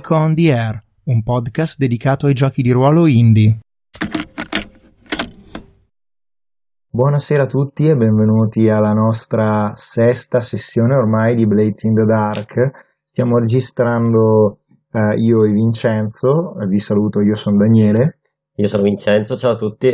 Amico on the Air, un podcast dedicato ai giochi di ruolo indie. Buonasera a tutti e benvenuti alla nostra sesta sessione ormai di Blades in the Dark. Stiamo registrando eh, io e Vincenzo, vi saluto, io sono Daniele. Io sono Vincenzo, ciao a tutti.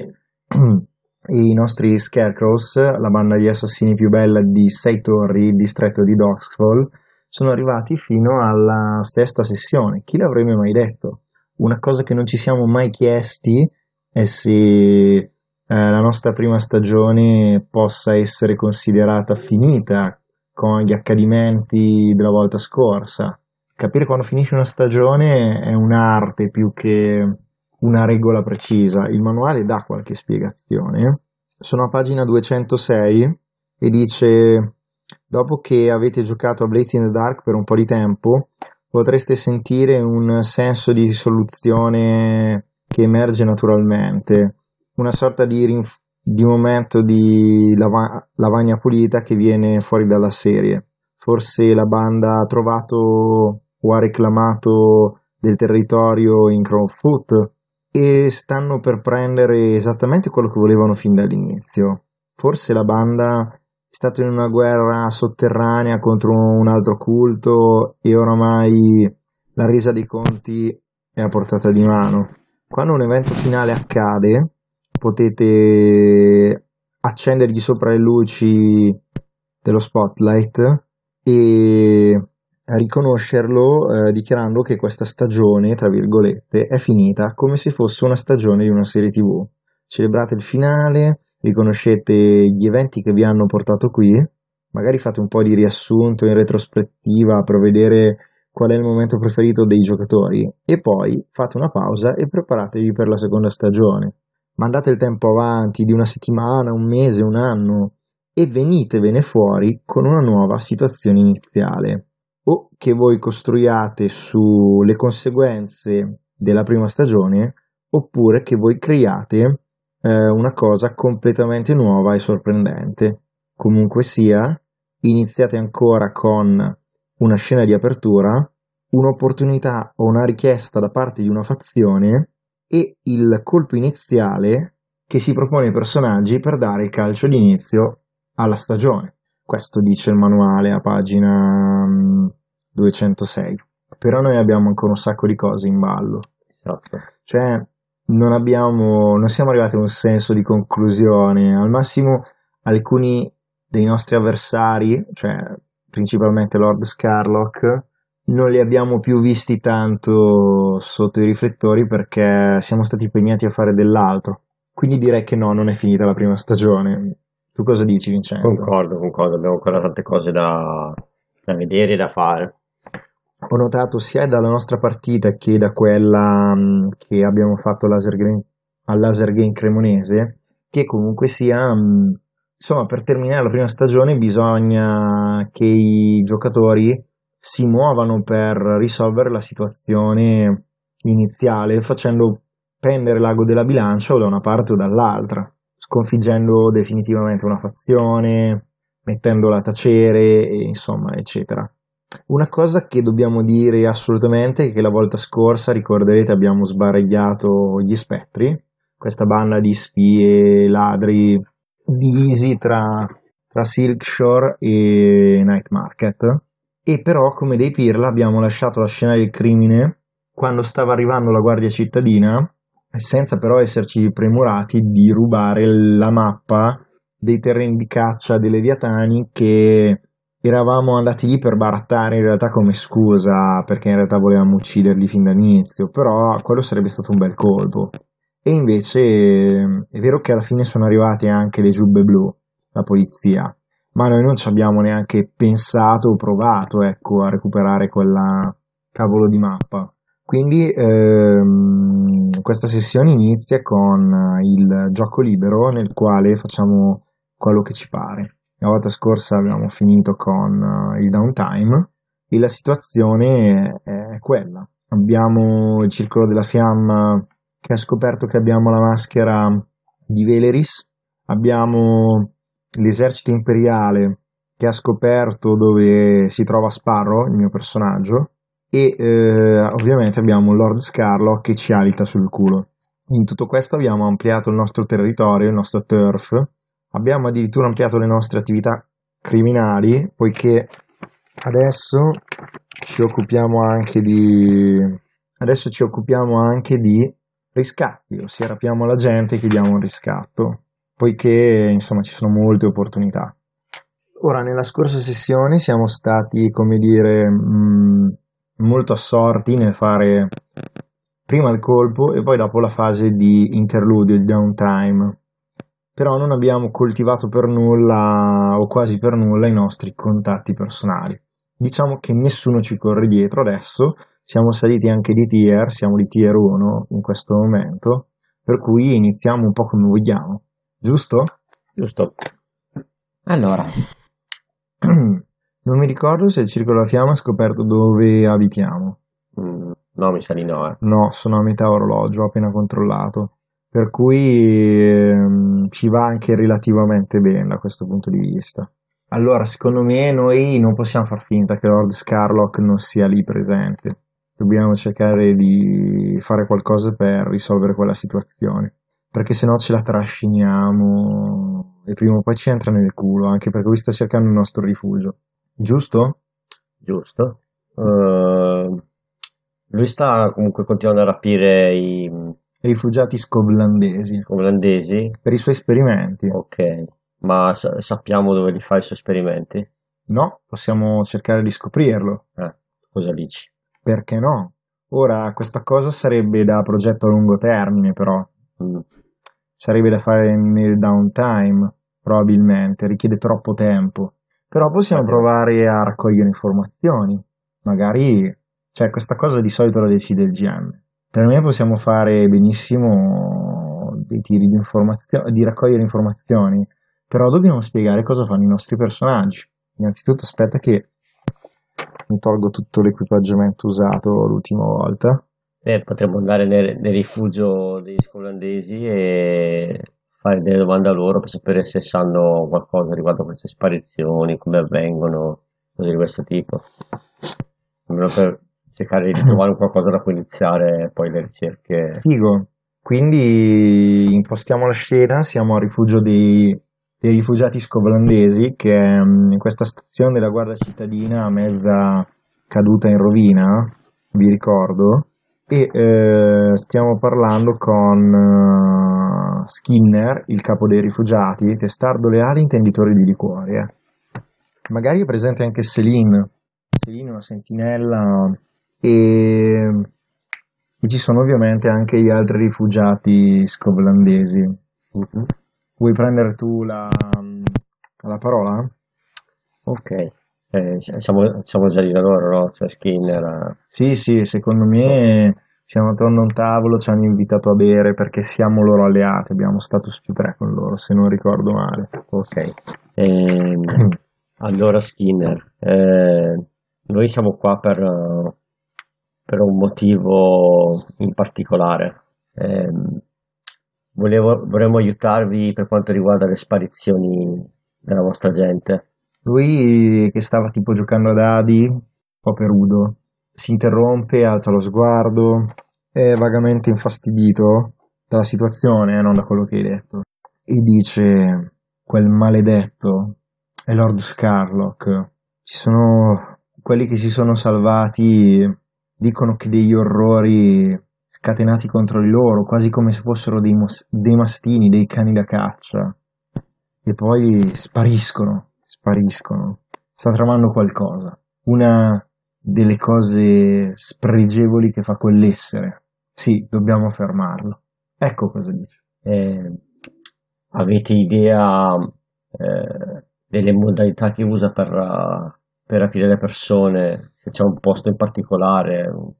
I nostri Scarecrows, la banda di assassini più bella di Sei Torri, il distretto di Doxfall, sono arrivati fino alla sesta sessione. Chi l'avrebbe mai detto? Una cosa che non ci siamo mai chiesti è se eh, la nostra prima stagione possa essere considerata finita con gli accadimenti della volta scorsa. Capire quando finisce una stagione è un'arte più che una regola precisa. Il manuale dà qualche spiegazione. Sono a pagina 206 e dice Dopo che avete giocato a Blades in the Dark per un po' di tempo, potreste sentire un senso di soluzione che emerge naturalmente, una sorta di, rinf- di momento di lava- lavagna pulita che viene fuori dalla serie. Forse la banda ha trovato o ha reclamato del territorio in Crowfoot e stanno per prendere esattamente quello che volevano fin dall'inizio. Forse la banda stato in una guerra sotterranea contro un altro culto e oramai la resa dei conti è a portata di mano. Quando un evento finale accade, potete accendergli sopra le luci dello spotlight e riconoscerlo eh, dichiarando che questa stagione, tra virgolette, è finita come se fosse una stagione di una serie tv. Celebrate il finale, riconoscete gli eventi che vi hanno portato qui, magari fate un po' di riassunto in retrospettiva per vedere qual è il momento preferito dei giocatori. E poi fate una pausa e preparatevi per la seconda stagione. Mandate il tempo avanti di una settimana, un mese, un anno e venitevene fuori con una nuova situazione iniziale. O che voi costruiate sulle conseguenze della prima stagione oppure che voi creiate eh, una cosa completamente nuova e sorprendente. Comunque sia, iniziate ancora con una scena di apertura, un'opportunità o una richiesta da parte di una fazione e il colpo iniziale che si propone ai personaggi per dare il calcio d'inizio alla stagione. Questo dice il manuale a pagina 206. Mm, Però noi abbiamo ancora un sacco di cose in ballo. Esatto. Cioè, non abbiamo, non siamo arrivati a un senso di conclusione. Al massimo alcuni dei nostri avversari, cioè principalmente Lord Scarlock, non li abbiamo più visti tanto sotto i riflettori perché siamo stati impegnati a fare dell'altro. Quindi direi che no, non è finita la prima stagione. Tu cosa dici, Vincenzo? Concordo, concordo, abbiamo ancora tante cose da, da vedere e da fare ho notato sia dalla nostra partita che da quella um, che abbiamo fatto laser game, al Laser Game Cremonese che comunque sia um, insomma per terminare la prima stagione bisogna che i giocatori si muovano per risolvere la situazione iniziale facendo pendere l'ago della bilancia o da una parte o dall'altra sconfiggendo definitivamente una fazione mettendola a tacere e, insomma eccetera una cosa che dobbiamo dire assolutamente è che la volta scorsa, ricorderete, abbiamo sbaragliato gli spettri, questa banda di spie ladri divisi tra, tra Silkshore e Night Market. E però, come dei Pirla, abbiamo lasciato la scena del crimine quando stava arrivando la guardia cittadina, senza però esserci premurati di rubare la mappa dei terreni di caccia dei Leviatani che eravamo andati lì per barattare in realtà come scusa perché in realtà volevamo ucciderli fin dall'inizio, però quello sarebbe stato un bel colpo. E invece è vero che alla fine sono arrivate anche le giubbe blu, la polizia, ma noi non ci abbiamo neanche pensato o provato ecco, a recuperare quella cavolo di mappa. Quindi ehm, questa sessione inizia con il gioco libero nel quale facciamo quello che ci pare. La volta scorsa abbiamo finito con uh, il downtime e la situazione è, quella. Abbiamo il circolo della fiamma che ha scoperto che abbiamo la maschera di Veleris, abbiamo l'esercito imperiale che ha scoperto dove si trova Sparrow, il mio personaggio, e eh, ovviamente abbiamo Lord Scarlock che ci alita sul culo. In tutto questo abbiamo ampliato il nostro territorio, il nostro turf, abbiamo addirittura ampliato le nostre attività criminali, poiché adesso ci occupiamo anche di occupiamo anche di riscatti, ossia rapiamo la gente e chiediamo un riscatto, poiché insomma ci sono molte opportunità. Ora, nella scorsa sessione siamo stati, come dire, mh, molto assorti nel fare prima il colpo e poi dopo la fase di interludio, di downtime. Però non abbiamo coltivato per nulla o quasi per nulla i nostri contatti personali. Diciamo che nessuno ci corre dietro adesso, siamo saliti anche di tier, siamo di tier 1 in questo momento, per cui iniziamo un po' come vogliamo, giusto? Giusto. Allora, non mi ricordo se il Circolo della Fiamma ha scoperto dove abitiamo. mm, no, mi sa di no, eh. No, sono a metà orologio, ho appena controllato. Per cui ehm, ci va anche relativamente bene da questo punto di vista. Allora, secondo me noi non possiamo far finta che Lord Scarlock non sia lì presente. Dobbiamo cercare di fare qualcosa per risolvere quella situazione. Perché se no ce la trasciniamo e prima o poi ci entra nel culo, anche perché lui sta cercando il nostro rifugio. Giusto? Giusto. Eh, lui sta comunque continuando a rapire i Rifugiati scoblandesi olandesi. per i suoi esperimenti. Ok, ma sa- sappiamo dove li fa i suoi esperimenti? No, possiamo cercare di scoprirlo. Eh, cosa dici? Perché no? Ora, questa cosa sarebbe da progetto a lungo termine, però. Mm, Sarebbe da fare nel downtime, probabilmente, richiede troppo tempo. Però possiamo provare a raccogliere informazioni. Magari, cioè, questa cosa di solito la decide il GM. Per me possiamo fare benissimo dei tiri di di raccogliere informazioni, però dobbiamo spiegare cosa fanno i nostri personaggi. Innanzitutto, aspetta che mi tolgo tutto l'equipaggiamento usato l'ultima volta. Beh, potremmo andare nel, nel rifugio degli scolandesi e fare delle domande a loro per sapere se sanno qualcosa riguardo a queste sparizioni, come avvengono, cose di questo tipo. Per cercare di trovare qualcosa da cui iniziare poi le ricerche. Figo. Quindi impostiamo la scena, siamo al rifugio dei, dei rifugiati scovlandesi, che mm, in questa stazione della Guardia Cittadina mezza caduta in rovina, vi ricordo, e eh, stiamo parlando con eh, Skinner, il capo dei rifugiati, testardo leale intenditore di liquori. Magari è presente anche Celine, Celine una sentinella e, e ci sono ovviamente anche gli altri rifugiati scovlandesi. Mhm. Vuoi prendere tu la, la parola? Ok, Eh, siamo, siamo già lì da loro, no? Cioè Skinner. eh, Sì, sì, secondo me siamo attorno a un tavolo, ci hanno invitato a bere perché siamo loro alleati, abbiamo status più 3 con loro, se non ricordo male. Ok. Ehm, allora Skinner, eh, noi siamo qua per, eh, per un motivo in particolare. Ehm, volevo, vorremmo aiutarvi per quanto riguarda le sparizioni della vostra gente. Lui che stava tipo giocando a dadi, un po' perudo, si interrompe, alza lo sguardo, è vagamente infastidito dalla situazione, eh, non da quello che hai detto, e dice, quel maledetto è Lord Scarlock. Ci sono quelli che si sono salvati, dicono che degli orrori scatenati contro di loro, quasi come se fossero dei, mos- dei mastini, dei cani da caccia, e poi spariscono, spariscono. Sta tramando qualcosa. Una delle cose spregevoli che fa quell'essere. Sì, dobbiamo fermarlo. Ecco cosa dice. Eh, avete idea eh, delle modalità che usa per, uh, per rapire le persone? Se c'è un posto in particolare, un-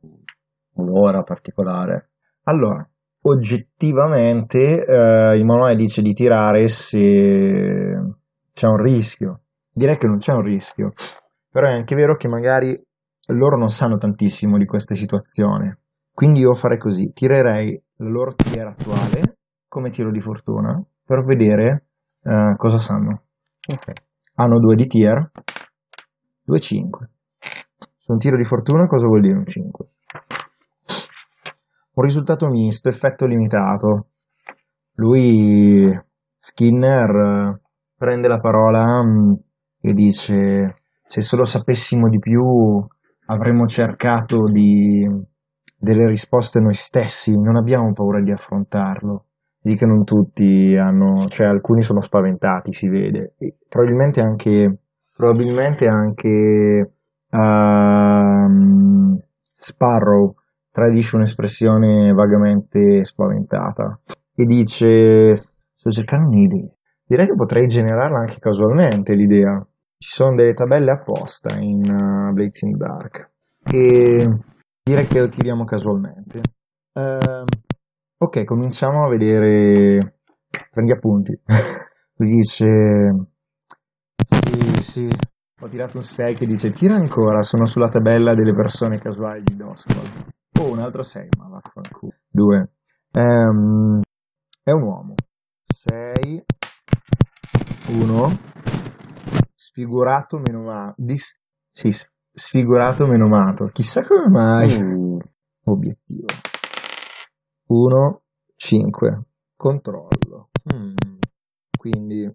un'ora particolare? Allora, oggettivamente eh, il manuale dice di tirare se c'è un rischio. Direi che non c'è un rischio, però è anche vero che magari loro non sanno tantissimo di queste situazioni. Quindi io farei così, tirerei la loro tier attuale come tiro di fortuna per vedere eh, cosa sanno. Ok. Hanno due di tier, 2 5. Su un tiro di fortuna cosa vuol dire un 5? Un risultato misto, effetto limitato. Lui, Skinner, prende la parola mm, e dice se solo sapessimo di più avremmo cercato di delle risposte noi stessi, non abbiamo paura di affrontarlo. Vedi che non tutti hanno, cioè alcuni sono spaventati, si vede. E probabilmente anche, probabilmente anche uh, Sparrow tradisce un'espressione vagamente spaventata e dice sto cercando un'idea. Direi che potrei generarla anche casualmente l'idea. Ci sono delle tabelle apposta in uh, Blazing Dark e direi che lo tiriamo casualmente. Uh, ok, cominciamo a vedere. Prendi appunti. Lui dice: Sì. Ho tirato un 6 che dice: Tira ancora. Sono sulla tabella delle persone casuali di Doscol. Oh, un altro 6, ma vaffanculo. 2. Um, è un uomo. 6. 1. Sfigurato meno male. Dis- sì, sfigurato menomato. Chissà come mai. Mm. Obiettivo. 1, 5. Controllo. Mm. Quindi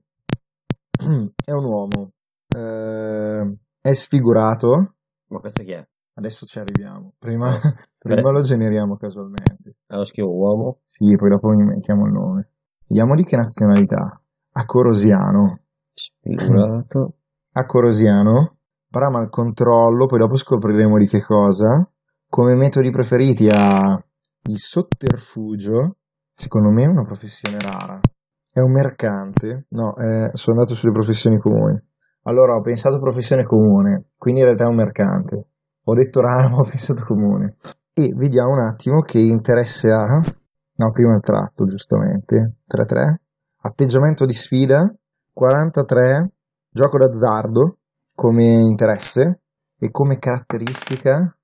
è un uomo. Eh, è sfigurato. Ma questo chi è? Adesso ci arriviamo. Prima, prima lo generiamo casualmente. Allora scrivo uomo. Sì, poi dopo mi mettiamo il nome. Vediamo di che nazionalità. Acorosiano. Sfigurato. Acorosiano. Brama il controllo, poi dopo scopriremo di che cosa. Come metodi preferiti ha il sotterfugio. Secondo me è una professione rara. È un mercante. No, eh, sono andato sulle professioni comuni. Allora ho pensato professione comune, quindi in realtà è un mercante. Ho detto rara, ma ho pensato comune. E vediamo un attimo che interesse ha. No, prima il tratto, giustamente. 3-3. Atteggiamento di sfida. 43. Gioco d'azzardo come interesse e come caratteristica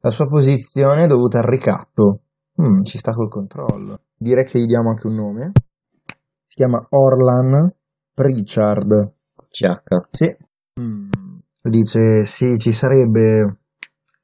la sua posizione dovuta al ricatto. Mm, ci sta col controllo. Direi che gli diamo anche un nome. Si chiama Orlan Pritchard. CH. Sì. Mm. Dice sì, ci sarebbe,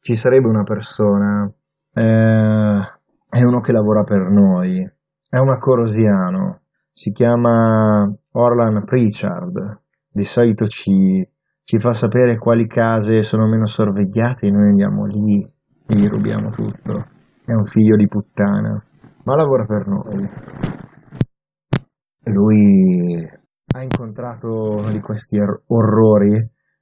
ci sarebbe una persona. Eh, è uno che lavora per noi. È un acorosiano. Si chiama Orlan Pritchard di solito ci, ci fa sapere quali case sono meno sorvegliate e noi andiamo lì e gli rubiamo tutto. È un figlio di puttana, ma lavora per noi. Lui ha incontrato uno di questi orrori,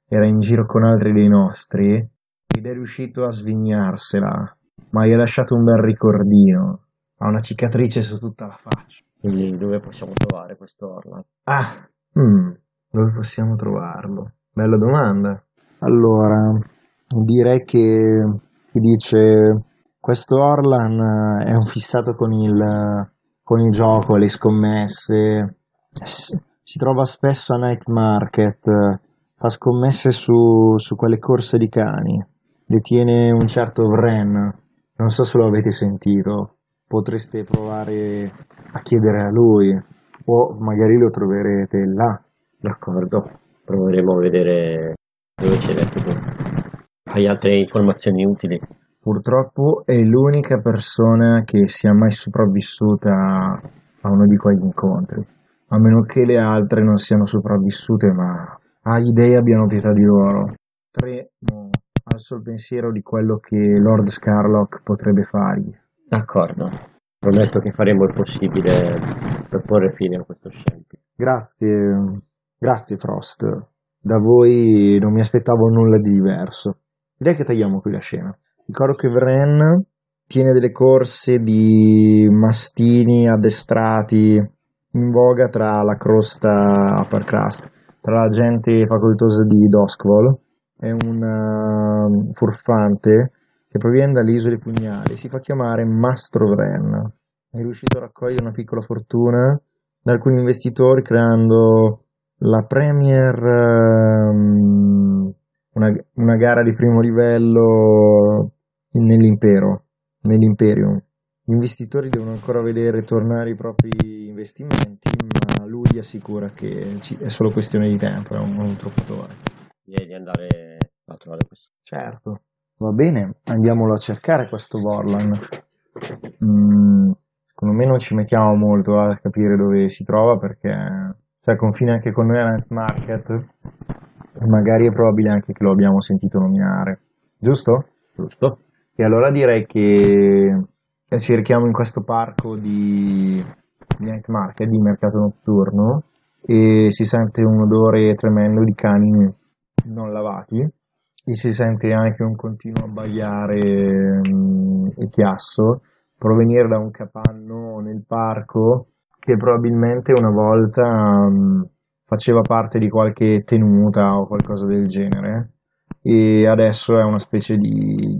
era in giro con altri dei nostri ed è riuscito a svignarsela, ma gli ha lasciato un bel ricordino. Ha una cicatrice su tutta la faccia. Quindi dove possiamo trovare questo Orlan? Ah, mm, dove possiamo trovarlo? Bella domanda. Allora, direi che chi dice questo Orlan è un fissato con il, con il gioco, le scommesse, si trova spesso a night market, fa scommesse su, su quelle corse di cani, detiene un certo Vren, non so se lo avete sentito, potreste provare a chiedere a lui o magari lo troverete là. D'accordo, proveremo a vedere dove c'è tu. Hai altre informazioni utili? Purtroppo è l'unica persona che sia mai sopravvissuta a uno di quegli incontri, a meno che le altre non siano sopravvissute, ma agli dei abbiano pietà di loro. Tremo al sol pensiero di quello che Lord Scarlock potrebbe fargli. D'accordo, prometto che faremo il possibile per porre fine a questo scempio. Grazie, grazie Frost. Da voi non mi aspettavo nulla di diverso. Direi che tagliamo qui la scena. Ricordo che Vren tiene delle corse di mastini addestrati in voga tra la crosta upper crust, tra la gente facoltosa di Doskvol. È un uh, furfante che proviene dalle isole Pugnali, si fa chiamare Mastro Vren. È riuscito a raccogliere una piccola fortuna da alcuni investitori creando la Premier, um, una, una gara di primo livello nell'impero, nell'imperium. Gli investitori devono ancora vedere tornare i propri investimenti, ma lui gli assicura che è solo questione di tempo, è un, un truffatore. Direi di andare a trovare questo. Certo. Va bene, andiamolo a cercare questo Vorlan. Mm, secondo me non ci mettiamo molto a capire dove si trova perché cioè, confina anche con noi a Night Market magari è probabile anche che lo abbiamo sentito nominare. Giusto? Giusto? E allora direi che cerchiamo in questo parco di night market, di mercato notturno, e si sente un odore tremendo di cani non lavati e si sente anche un continuo abbaiare um, e chiasso provenire da un capanno nel parco che probabilmente una volta um, faceva parte di qualche tenuta o qualcosa del genere e adesso è una specie di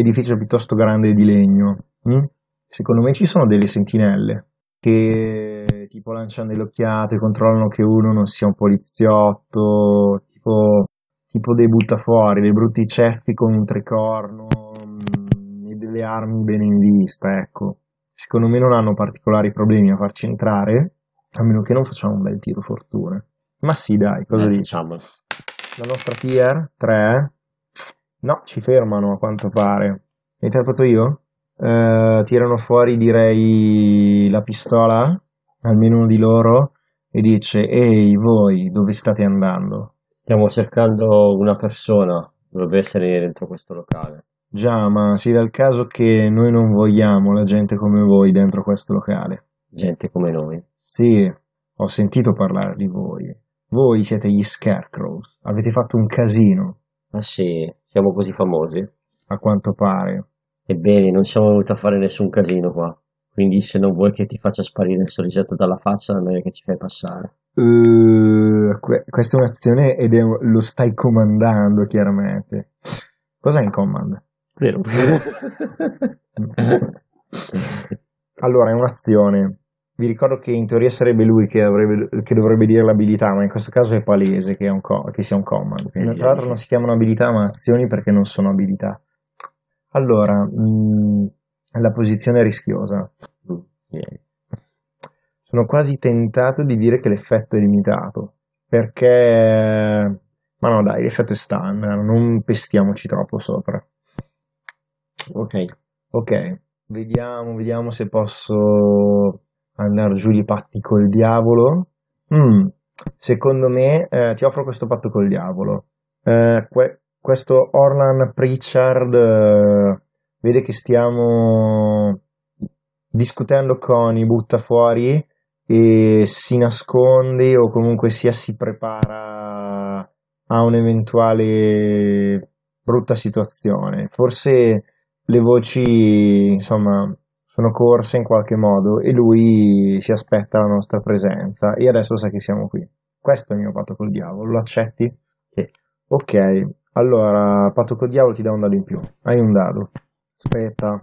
edificio piuttosto grande di legno. Mm? Secondo me ci sono delle sentinelle che tipo lanciano delle occhiate, controllano che uno non sia un poliziotto, tipo, tipo dei buttafuori, dei brutti ceffi con un tricorno mm, e delle armi bene in vista, ecco. Secondo me non hanno particolari problemi a farci entrare, a meno che non facciamo un bel tiro fortuna. Ma sì, dai, cosa Eh, diciamo. La nostra tier 3? No, ci fermano a quanto pare. Interpreto io? Eh, tirano fuori, direi, la pistola, almeno uno di loro, e dice, ehi, voi, dove state andando? Stiamo cercando una persona, dovrebbe essere dentro questo locale. Già, ma si dà il caso che noi non vogliamo la gente come voi dentro questo locale. Gente come noi. Sì, ho sentito parlare di voi. Voi siete gli Scarecrows. Avete fatto un casino, Ah sì, siamo così famosi. a quanto pare. Ebbene, non siamo venuti a fare nessun casino qua. Quindi se non vuoi che ti faccia sparire il sorrisetto dalla faccia, non è che ci fai passare. Uh, que- questa è un'azione ed è, lo stai comandando chiaramente. Cos'è in command? Zero. Allora, è un'azione. Vi ricordo che in teoria sarebbe lui che, avrebbe- che dovrebbe dire l'abilità, ma in questo caso è palese che, è un co- che sia un command. Quindi, tra l'altro non si chiamano abilità ma azioni perché non sono abilità. Allora, mh, la posizione è rischiosa. Niente. Sono quasi tentato di dire che l'effetto è limitato, perché... Ma no dai, l'effetto è standard, non pestiamoci troppo sopra. ok. Ok, vediamo, vediamo se posso andare giù di patti col diavolo. Mm, secondo me eh, ti offro questo patto col diavolo. Eh, que- questo Orlan Pritchard eh, vede che stiamo discutendo con i buttafuori e si nasconde o comunque sia si prepara a un'eventuale brutta situazione. Forse le voci, insomma, sono corse in qualche modo e lui si aspetta la nostra presenza e adesso sa che siamo qui. Questo è il mio patto col diavolo, lo accetti? Sì. Ok, allora, patto col diavolo ti dà un dado in più. Hai un dado. Aspetta.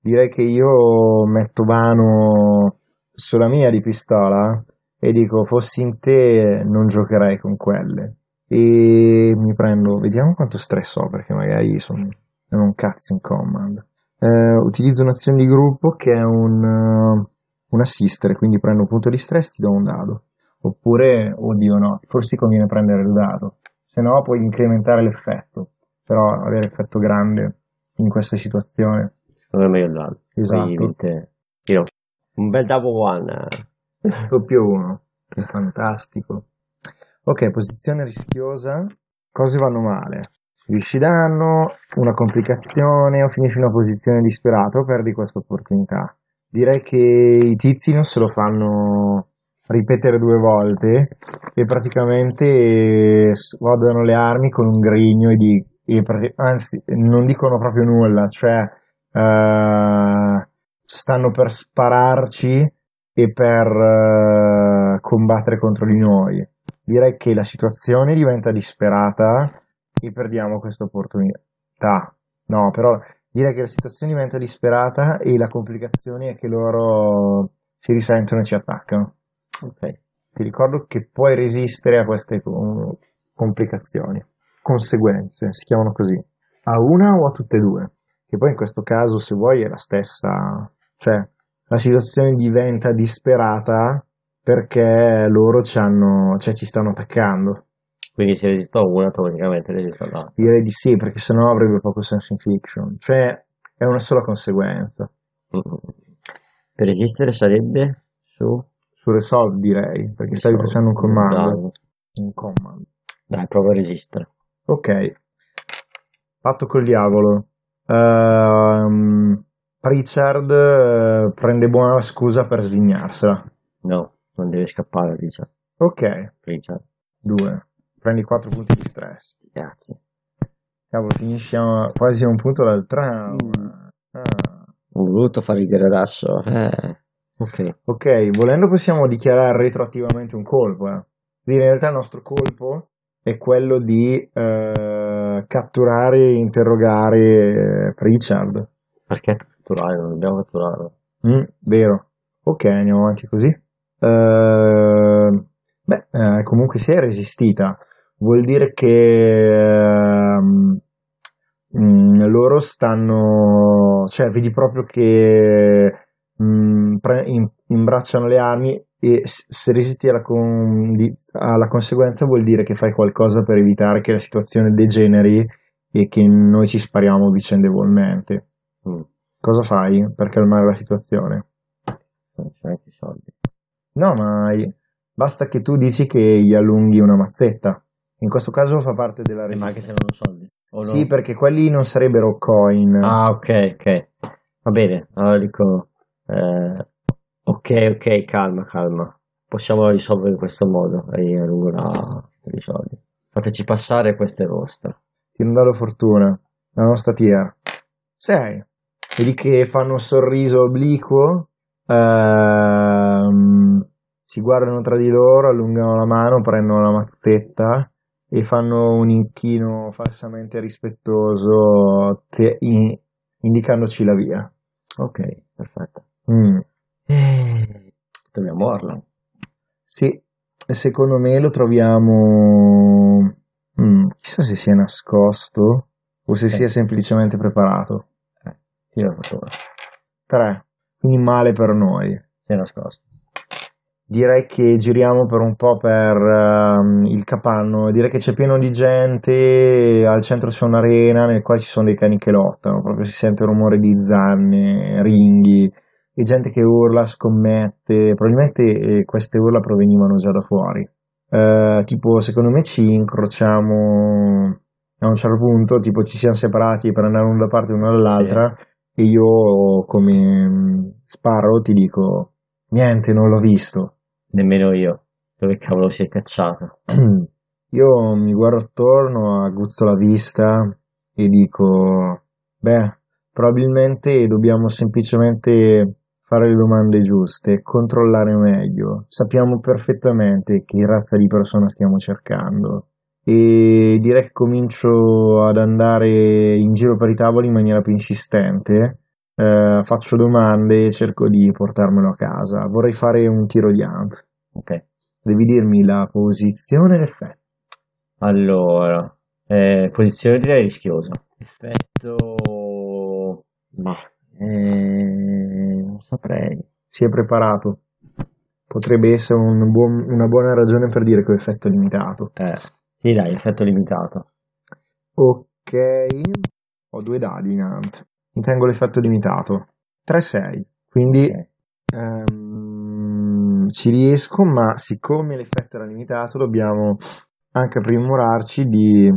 Direi che io metto mano sulla mia di pistola e dico, fossi in te non giocherei con quelle. E mi prendo, vediamo quanto stress ho perché magari sono non un cazzo in command. Eh, utilizzo un'azione di gruppo che è un, eh, un assistere, quindi prendo un punto di stress ti do un dado. Oppure, oddio no, forse conviene prendere il dado, se no puoi incrementare l'effetto, però avere effetto grande in questa situazione. Secondo me è meglio il dado. Esatto. Io- Un bel double one. Doppio 1, fantastico. Ok, posizione rischiosa, cose vanno male. Subisci danno, una complicazione o finisci in una posizione disperata o perdi questa opportunità. Direi che i tizi non se lo fanno ripetere due volte e praticamente svuotano le armi con un grigno e, di, e anzi non dicono proprio nulla, cioè eh, stanno per spararci e per eh, combattere contro di noi. Direi che la situazione diventa disperata e perdiamo questa opportunità. No, però direi che la situazione diventa disperata e la complicazione è che loro si risentono e ci attaccano. Ok. Ti ricordo che puoi resistere a queste co- complicazioni. Conseguenze, si chiamano così. A una o a tutte e due? Che poi in questo caso, se vuoi, è la stessa. Cioè, la situazione diventa disperata perché loro ci, hanno, cioè, ci stanno attaccando. Quindi se resiste a una, automaticamente resiste all'altra. Direi di sì, perché sennò avrebbe poco senso in fiction. Cioè, è una sola conseguenza. Mm. Per resistere sarebbe su... Su resolve direi, perché stavi Resolve. facendo un comando. Dai. Un command. Dai, prova a resistere. Ok. Patto col diavolo. Ehm, Pritchard eh, prende buona scusa per sdignarsela. No, non deve scappare, Richard. Ok, Richard. due. Prendi 4 punti di stress. Grazie. Cavolo, finisciamo quasi a un punto dal trauma. Ah. Ho voluto far ridere adesso. Eh. Ok. Ok, volendo possiamo dichiarare retroattivamente un colpo. Eh. Dire in realtà il nostro colpo è quello di eh, catturare e interrogare eh, Pritchard. Perché catturare? Non dobbiamo catturarlo. Mm, vero. Ok, andiamo avanti così. Eh, beh, eh, comunque si è resistita. Vuol dire che ehm, mm, loro stanno, cioè vedi proprio che mm, pre- in- imbracciano le armi e se resisti alla, condi- alla conseguenza vuol dire che fai qualcosa per evitare che la situazione degeneri e che noi ci spariamo vicendevolmente. Mm. Cosa fai per calmare la situazione? Solamente i soldi. No, ma basta che tu dici che gli allunghi una mazzetta. In questo caso fa parte della Eh, ma anche resistenza. se non ho soldi. O no? Sì, perché quelli non sarebbero coin. Ah, ok, ok. Va bene, allora dico... eh, ok, ok, calma, calma. Possiamo risolvere in questo modo. E allungo la- i soldi. Fateci passare queste vostre. Ti non dà fortuna. La nostra tier. 6. Vedi che fanno un sorriso obliquo. ehm, si guardano tra di loro, allungano la mano, prendono la mazzetta e fanno un inchino falsamente rispettoso, te- in- indicandoci la via. Ok, perfetto. Mm. Eh, Dobbiamo Orlan. Sì, e secondo me lo troviamo. Mm, chissà se sia nascosto o se Eh. sia semplicemente preparato. Eh, tira la fortuna. 3. Quindi male per noi. Si è nascosto. Direi che giriamo per un po' per ehm, il capanno. Direi che c'è pieno di gente. Al centro c'è un'arena nel quale ci sono dei cani che lottano. Proprio si sente il rumore di zanne, ringhi e gente che urla, scommette. Probabilmente eh, queste urla provenivano già da fuori. Eh, tipo, secondo me ci incrociamo a un certo punto. Tipo, ci siamo separati per andare uno da parte e uno dall'altra. E io, come mm, Sparrow, ti dico: Niente, non l'ho visto. Nemmeno io. Dove cavolo si è cacciato? Io mi guardo attorno, aguzzo la vista e dico, beh, probabilmente dobbiamo semplicemente fare le domande giuste, controllare meglio. Sappiamo perfettamente che razza di persona stiamo cercando. E direi che comincio ad andare in giro per i tavoli in maniera più insistente. Eh, faccio domande e cerco di portarmelo a casa. Vorrei fare un tiro di ant. Ok. Devi dirmi la posizione e l'effetto. Allora, eh, posizione direi rischiosa. Effetto... Ma... Eh, non saprei. Si è preparato. Potrebbe essere un buon- una buona ragione per dire che ho effetto limitato. Eh, sì dai, effetto limitato. Ok, ho due dadi in ant. Mi tengo l'effetto limitato. 3-6. Quindi ehm, ci riesco, ma siccome l'effetto era limitato, dobbiamo anche premurarci di,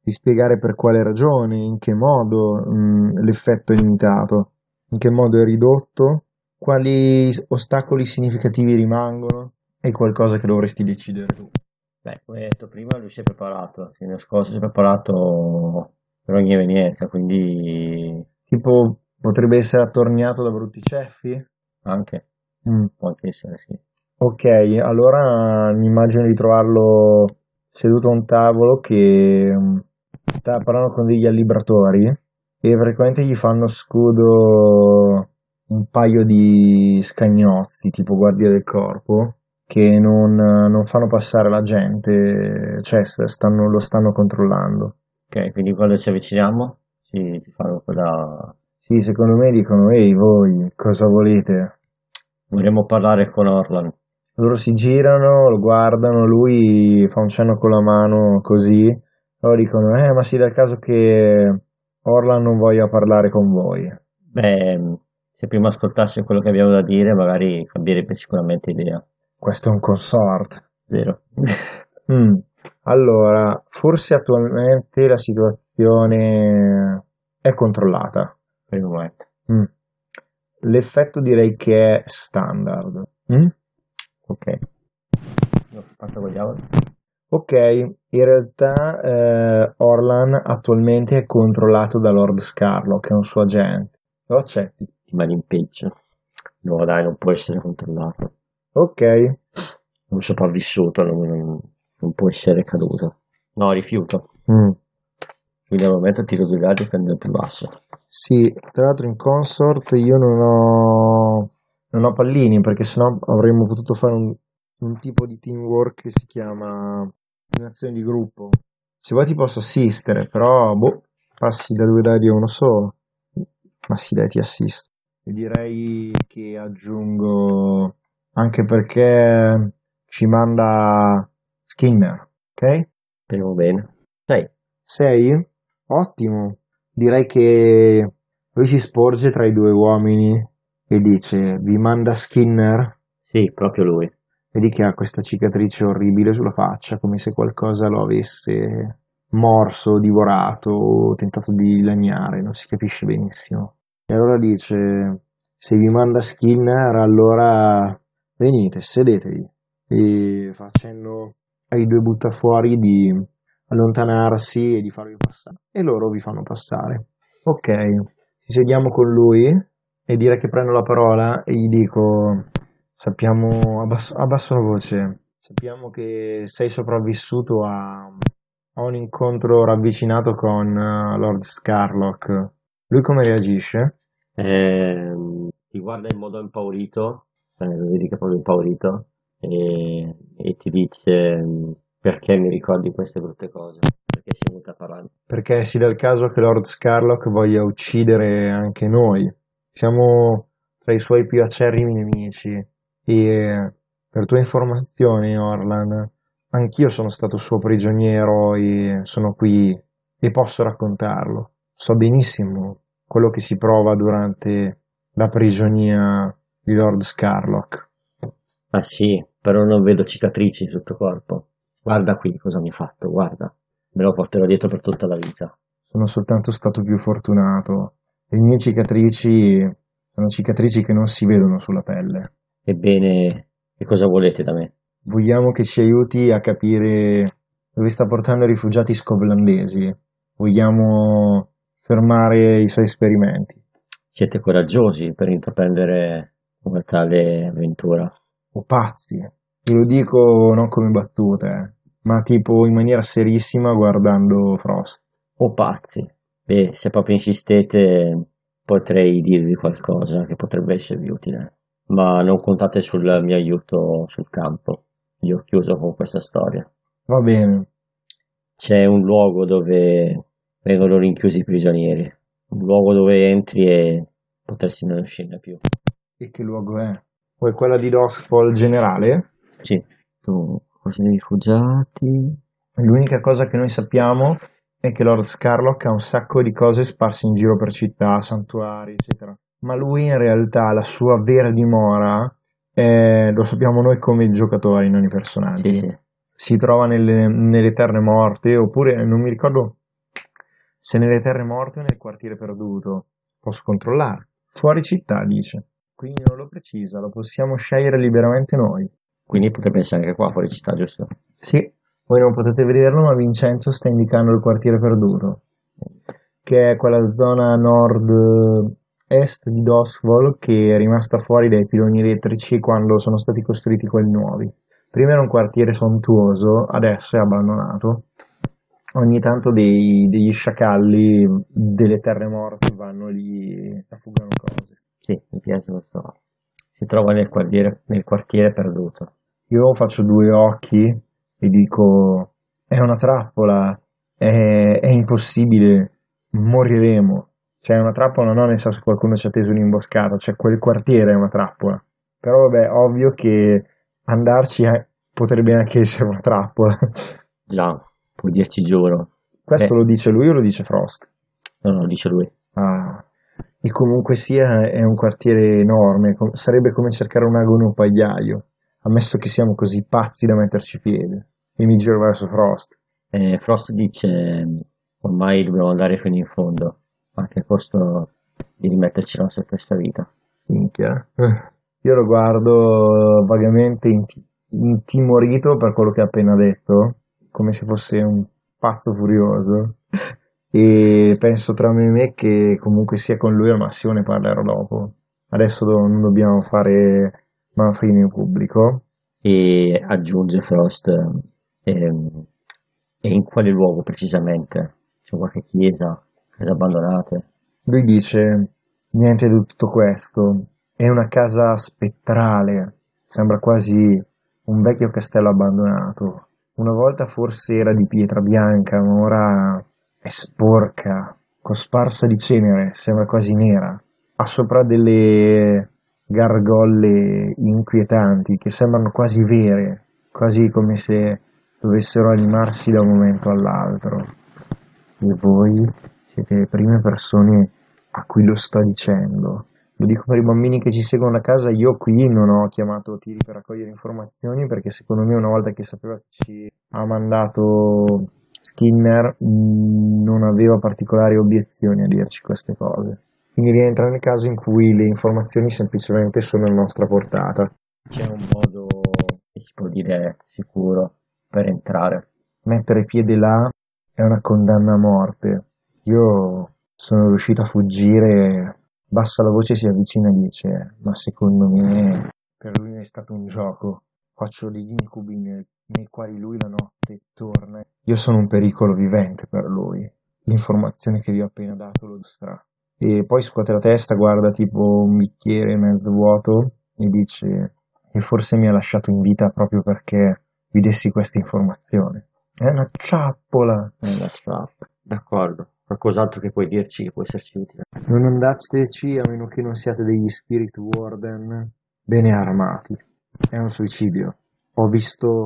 di spiegare per quale ragione, in che modo mm, l'effetto è limitato, in che modo è ridotto, quali ostacoli significativi rimangono, è qualcosa che dovresti decidere tu. Beh, come detto prima, lui si è preparato. È nascosto, si è preparato per ogni evenienza, quindi Tipo, potrebbe essere attorniato da brutti ceffi? anche, Mm. può anche essere, sì. Ok, allora mi immagino di trovarlo seduto a un tavolo che mm, sta parlando con degli allibratori e praticamente gli fanno scudo un paio di scagnozzi, tipo guardia del corpo, che non, non fanno passare la gente, cioè stanno- lo stanno controllando. Ok, quindi quando ci avviciniamo, ci, ci fanno quella... Sì, secondo me dicono, ehi voi, cosa volete? Vorremmo parlare con Orlan. Loro si girano, lo guardano, lui fa un cenno con la mano così, loro dicono, eh ma sì, dal caso che Orlan non voglia parlare con voi. Beh, se prima ascoltassi quello che abbiamo da dire, magari cambierebbe sicuramente idea. Questo è un consort. Zero. Mm. Allora, forse attualmente la situazione è controllata. per il momento. Mm. L'effetto direi che è standard. Mm? Ok. Ok, in realtà eh, Orlan attualmente è controllato da Lord Scarlo, che è un suo agente. Lo accetti? Ti mani in peggio. No, dai, non può essere controllato. Ok, Un sopravvissuto non, non- può essere caduto. No, rifiuto. Mm. Quindi al momento tiro due dadi e prendo il più basso. Sì, tra l'altro in consort io non ho, non ho pallini perché sennò avremmo potuto fare un, un tipo di teamwork che si chiama un'azione di gruppo. Se vuoi ti posso assistere, però boh, passi da due dadi a uno solo. Ma sì, dai, ti assisto. E direi che aggiungo anche perché ci manda Skinner, ok? Speriamo bene. Sei. Sei? Ottimo. Direi che lui si sporge tra i due uomini e dice: Vi manda Skinner? Sì, proprio lui. Vedi che ha questa cicatrice orribile sulla faccia, come se qualcosa lo avesse morso, divorato o tentato di dilaniare, non si capisce benissimo. E allora dice: Se vi manda Skinner, allora venite, sedetevi. E facendo ai due buttafuori di allontanarsi e di farvi passare. E loro vi fanno passare. Ok, ci sediamo con lui e dire che prendo la parola e gli dico, sappiamo, abbasso, abbasso la voce, sappiamo che sei sopravvissuto a, a un incontro ravvicinato con eh, Lord Scarlock. Lui come reagisce? Ehm, ti guarda in modo impaurito, eh, lo vedi che è proprio impaurito, e, e ti dice mm, perché mi ricordi queste brutte cose, perché sei venuta a parlare. Perché si dà il caso che Lord Scarlock voglia uccidere anche noi. Siamo tra i suoi più acerrimi nemici. E per tua informazione, Orlan, anch'io sono stato suo prigioniero e sono qui e posso raccontarlo. So benissimo quello che si prova durante la prigionia di Lord Scarlock. Ah sì, però non vedo cicatrici sul tuo corpo. Guarda qui cosa mi ha fatto, guarda. Me lo porterò dietro per tutta la vita. Sono soltanto stato più fortunato. Le mie cicatrici sono cicatrici che non si vedono sulla pelle. Ebbene, che cosa volete da me? Vogliamo che ci aiuti a capire dove sta portando i rifugiati scoblandesi. Vogliamo fermare i suoi esperimenti. Siete coraggiosi per intraprendere una tale avventura. O pazzi. Te lo dico non come battute, eh, ma tipo in maniera serissima guardando Frost. O pazzi. Beh, se proprio insistete, potrei dirvi qualcosa che potrebbe esservi utile. Ma non contate sul mio aiuto sul campo. Io ho chiuso con questa storia. Va bene. C'è un luogo dove vengono rinchiusi i prigionieri. Un luogo dove entri e potresti non uscirne più. E che luogo è? È quella di Doskfall generale? Sì, tu, cose rifugiati. L'unica cosa che noi sappiamo è che Lord Scarlock ha un sacco di cose sparse in giro per città, santuari, eccetera. Ma lui in realtà la sua vera dimora è, lo sappiamo noi come giocatori, non i personaggi. Sì, sì. Si trova nelle, nelle terre morte, oppure non mi ricordo se nelle terre morte o nel quartiere perduto. Posso controllare. Fuori città, dice. Quindi non lo precisa, lo possiamo scegliere liberamente noi. Quindi potrebbe essere anche qua fuori città, giusto? Sì, voi non potete vederlo, ma Vincenzo sta indicando il quartiere perduto, che è quella zona nord-est di Doswell che è rimasta fuori dai piloni elettrici quando sono stati costruiti quelli nuovi. Prima era un quartiere sontuoso, adesso è abbandonato. Ogni tanto dei- degli sciacalli delle terre morte vanno lì e affugano cose. Sì, mi piace questo. Si trova nel quartiere, nel quartiere perduto. Io faccio due occhi e dico: È una trappola, è, è impossibile, moriremo. Cioè, è una trappola non nel senso che qualcuno ci ha teso un'imboscata, cioè quel quartiere è una trappola. Però vabbè, ovvio che andarci potrebbe anche essere una trappola. Già, puoi dirci giuro. Questo Eh. lo dice lui o lo dice Frost? No, no, dice lui. Ah. E comunque sia è un quartiere enorme, com- sarebbe come cercare un ago in un pagliaio, ammesso che siamo così pazzi da metterci piede. E mi giro verso Frost. E Frost dice ormai dobbiamo andare fino in fondo, anche a costo di rimetterci la nostra stessa vita. Minchia. Io lo guardo vagamente inti- intimorito per quello che ha appena detto, come se fosse un pazzo furioso. E penso tra me e me che comunque sia con lui al massimo ne parlerò dopo. Adesso non dobbiamo fare manfrine in pubblico. E aggiunge Frost, ehm, e in quale luogo precisamente? C'è qualche chiesa, case abbandonate? Lui dice: Niente di tutto questo. È una casa spettrale. Sembra quasi un vecchio castello abbandonato. Una volta forse era di pietra bianca, ma ora è sporca, cosparsa di cenere, sembra quasi nera. Ha sopra delle gargolle inquietanti che sembrano quasi vere, quasi come se dovessero animarsi da un momento all'altro. E voi siete le prime persone a cui lo sto dicendo. Lo dico per i bambini che ci seguono a casa, io qui non ho chiamato Tiri per raccogliere informazioni perché secondo me una volta che sapeva ci ha mandato Skinner mh, non aveva particolari obiezioni a dirci queste cose. Quindi rientra nel caso in cui le informazioni semplicemente sono a nostra portata. C'è un modo, che si può dire sicuro, per entrare. Mettere piede là è una condanna a morte. Io sono riuscito a fuggire, bassa la voce si avvicina e dice, ma secondo me per lui è stato un gioco. Faccio degli incubi nel- nei quali lui la notte torna. Io sono un pericolo vivente per lui. L'informazione che vi ho appena dato lo dimostra. E poi scuote la testa, guarda tipo un bicchiere mezzo vuoto e dice che forse mi ha lasciato in vita proprio perché vi dessi questa informazione. È una ciappola. È una trap. D'accordo. Qualcos'altro che puoi dirci che può esserci utile? Non andateci a meno che non siate degli Spirit Warden bene armati. È un suicidio. Ho visto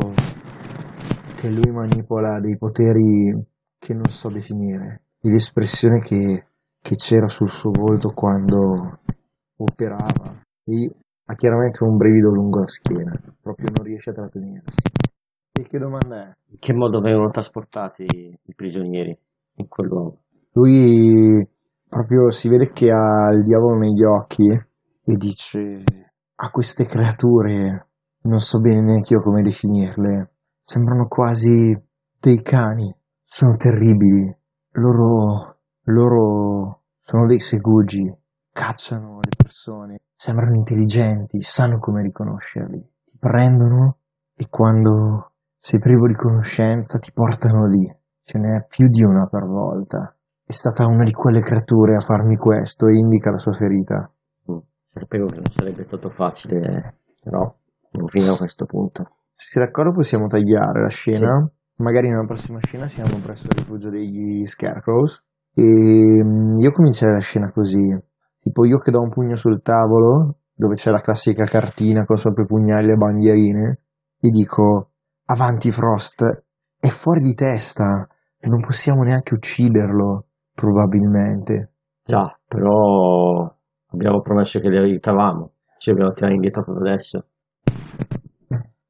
che lui manipola dei poteri che non so definire. L'espressione che, che c'era sul suo volto quando operava. E ha chiaramente un brivido lungo la schiena. Proprio non riesce a trattenersi. E che domanda è? In che modo vengono trasportati i prigionieri in quel luogo? Lui proprio si vede che ha il diavolo negli occhi e dice a queste creature, non so bene neanche io come definirle, sembrano quasi dei cani, sono terribili, loro, loro sono dei segugi, cacciano le persone, sembrano intelligenti, sanno come riconoscerli, ti prendono e quando sei privo di conoscenza ti portano lì, ce n'è più di una per volta. È stata una di quelle creature a farmi questo e indica la sua ferita. Mm, Sapevo che non sarebbe stato facile, però fino a questo punto. Se sei d'accordo possiamo tagliare la scena. Magari nella prossima scena siamo presso il rifugio degli Scarecrows. E mm, io comincerei la scena così. Tipo io che do un pugno sul tavolo, dove c'è la classica cartina con sopra i pugnali e le bandierine, e dico, avanti Frost, è fuori di testa, non possiamo neanche ucciderlo, probabilmente. Già, però abbiamo promesso che li aiutavamo. Ci dobbiamo tirare indietro proprio adesso.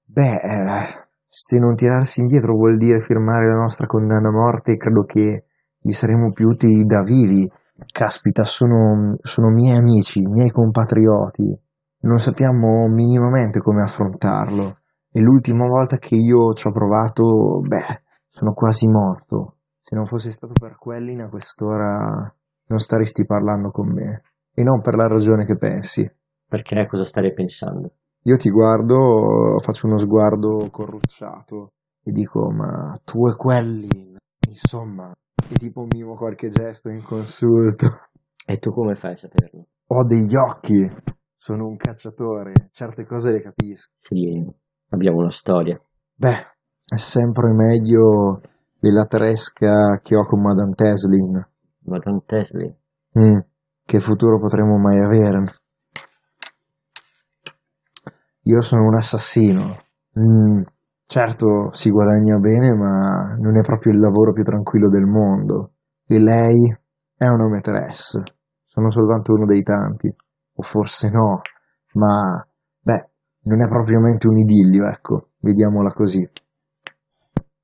Beh, eh, se non tirarsi indietro vuol dire firmare la nostra condanna a morte, credo che gli saremo più utili da vivi. Caspita, sono, sono miei amici, miei compatrioti. Non sappiamo minimamente come affrontarlo. E l'ultima volta che io ci ho provato, beh, sono quasi morto. Se non fosse stato per Quellin a quest'ora non staresti parlando con me. E non per la ragione che pensi. Perché cosa starei pensando? Io ti guardo, faccio uno sguardo corrucciato e dico, ma tu e quelli, insomma, e tipo mimo qualche gesto inconsulto. E tu come fai a saperlo? Ho degli occhi, sono un cacciatore, certe cose le capisco. Sì, abbiamo una storia. Beh, è sempre meglio della tresca che ho con Madame Teslin. Madame Tesley. Mm, che futuro potremo mai avere? Io sono un assassino. Mm, certo, si guadagna bene, ma non è proprio il lavoro più tranquillo del mondo. E lei è una maîtresse. Sono soltanto uno dei tanti. O forse no, ma beh, non è propriamente un idillio, ecco, vediamola così.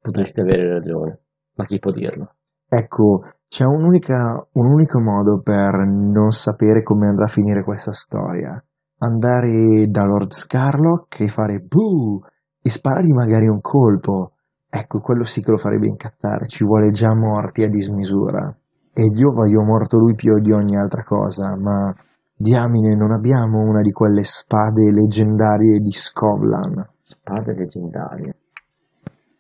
Potresti avere ragione, ma chi può dirlo? Ecco, c'è un'unica, un unico modo per non sapere come andrà a finire questa storia. Andare da Lord Scarlock e fare buh e sparargli magari un colpo. Ecco, quello sì che lo farebbe incazzare, ci vuole già morti a dismisura. E io voglio morto lui più di ogni altra cosa, ma diamine, non abbiamo una di quelle spade leggendarie di Scovlan. Spade leggendarie?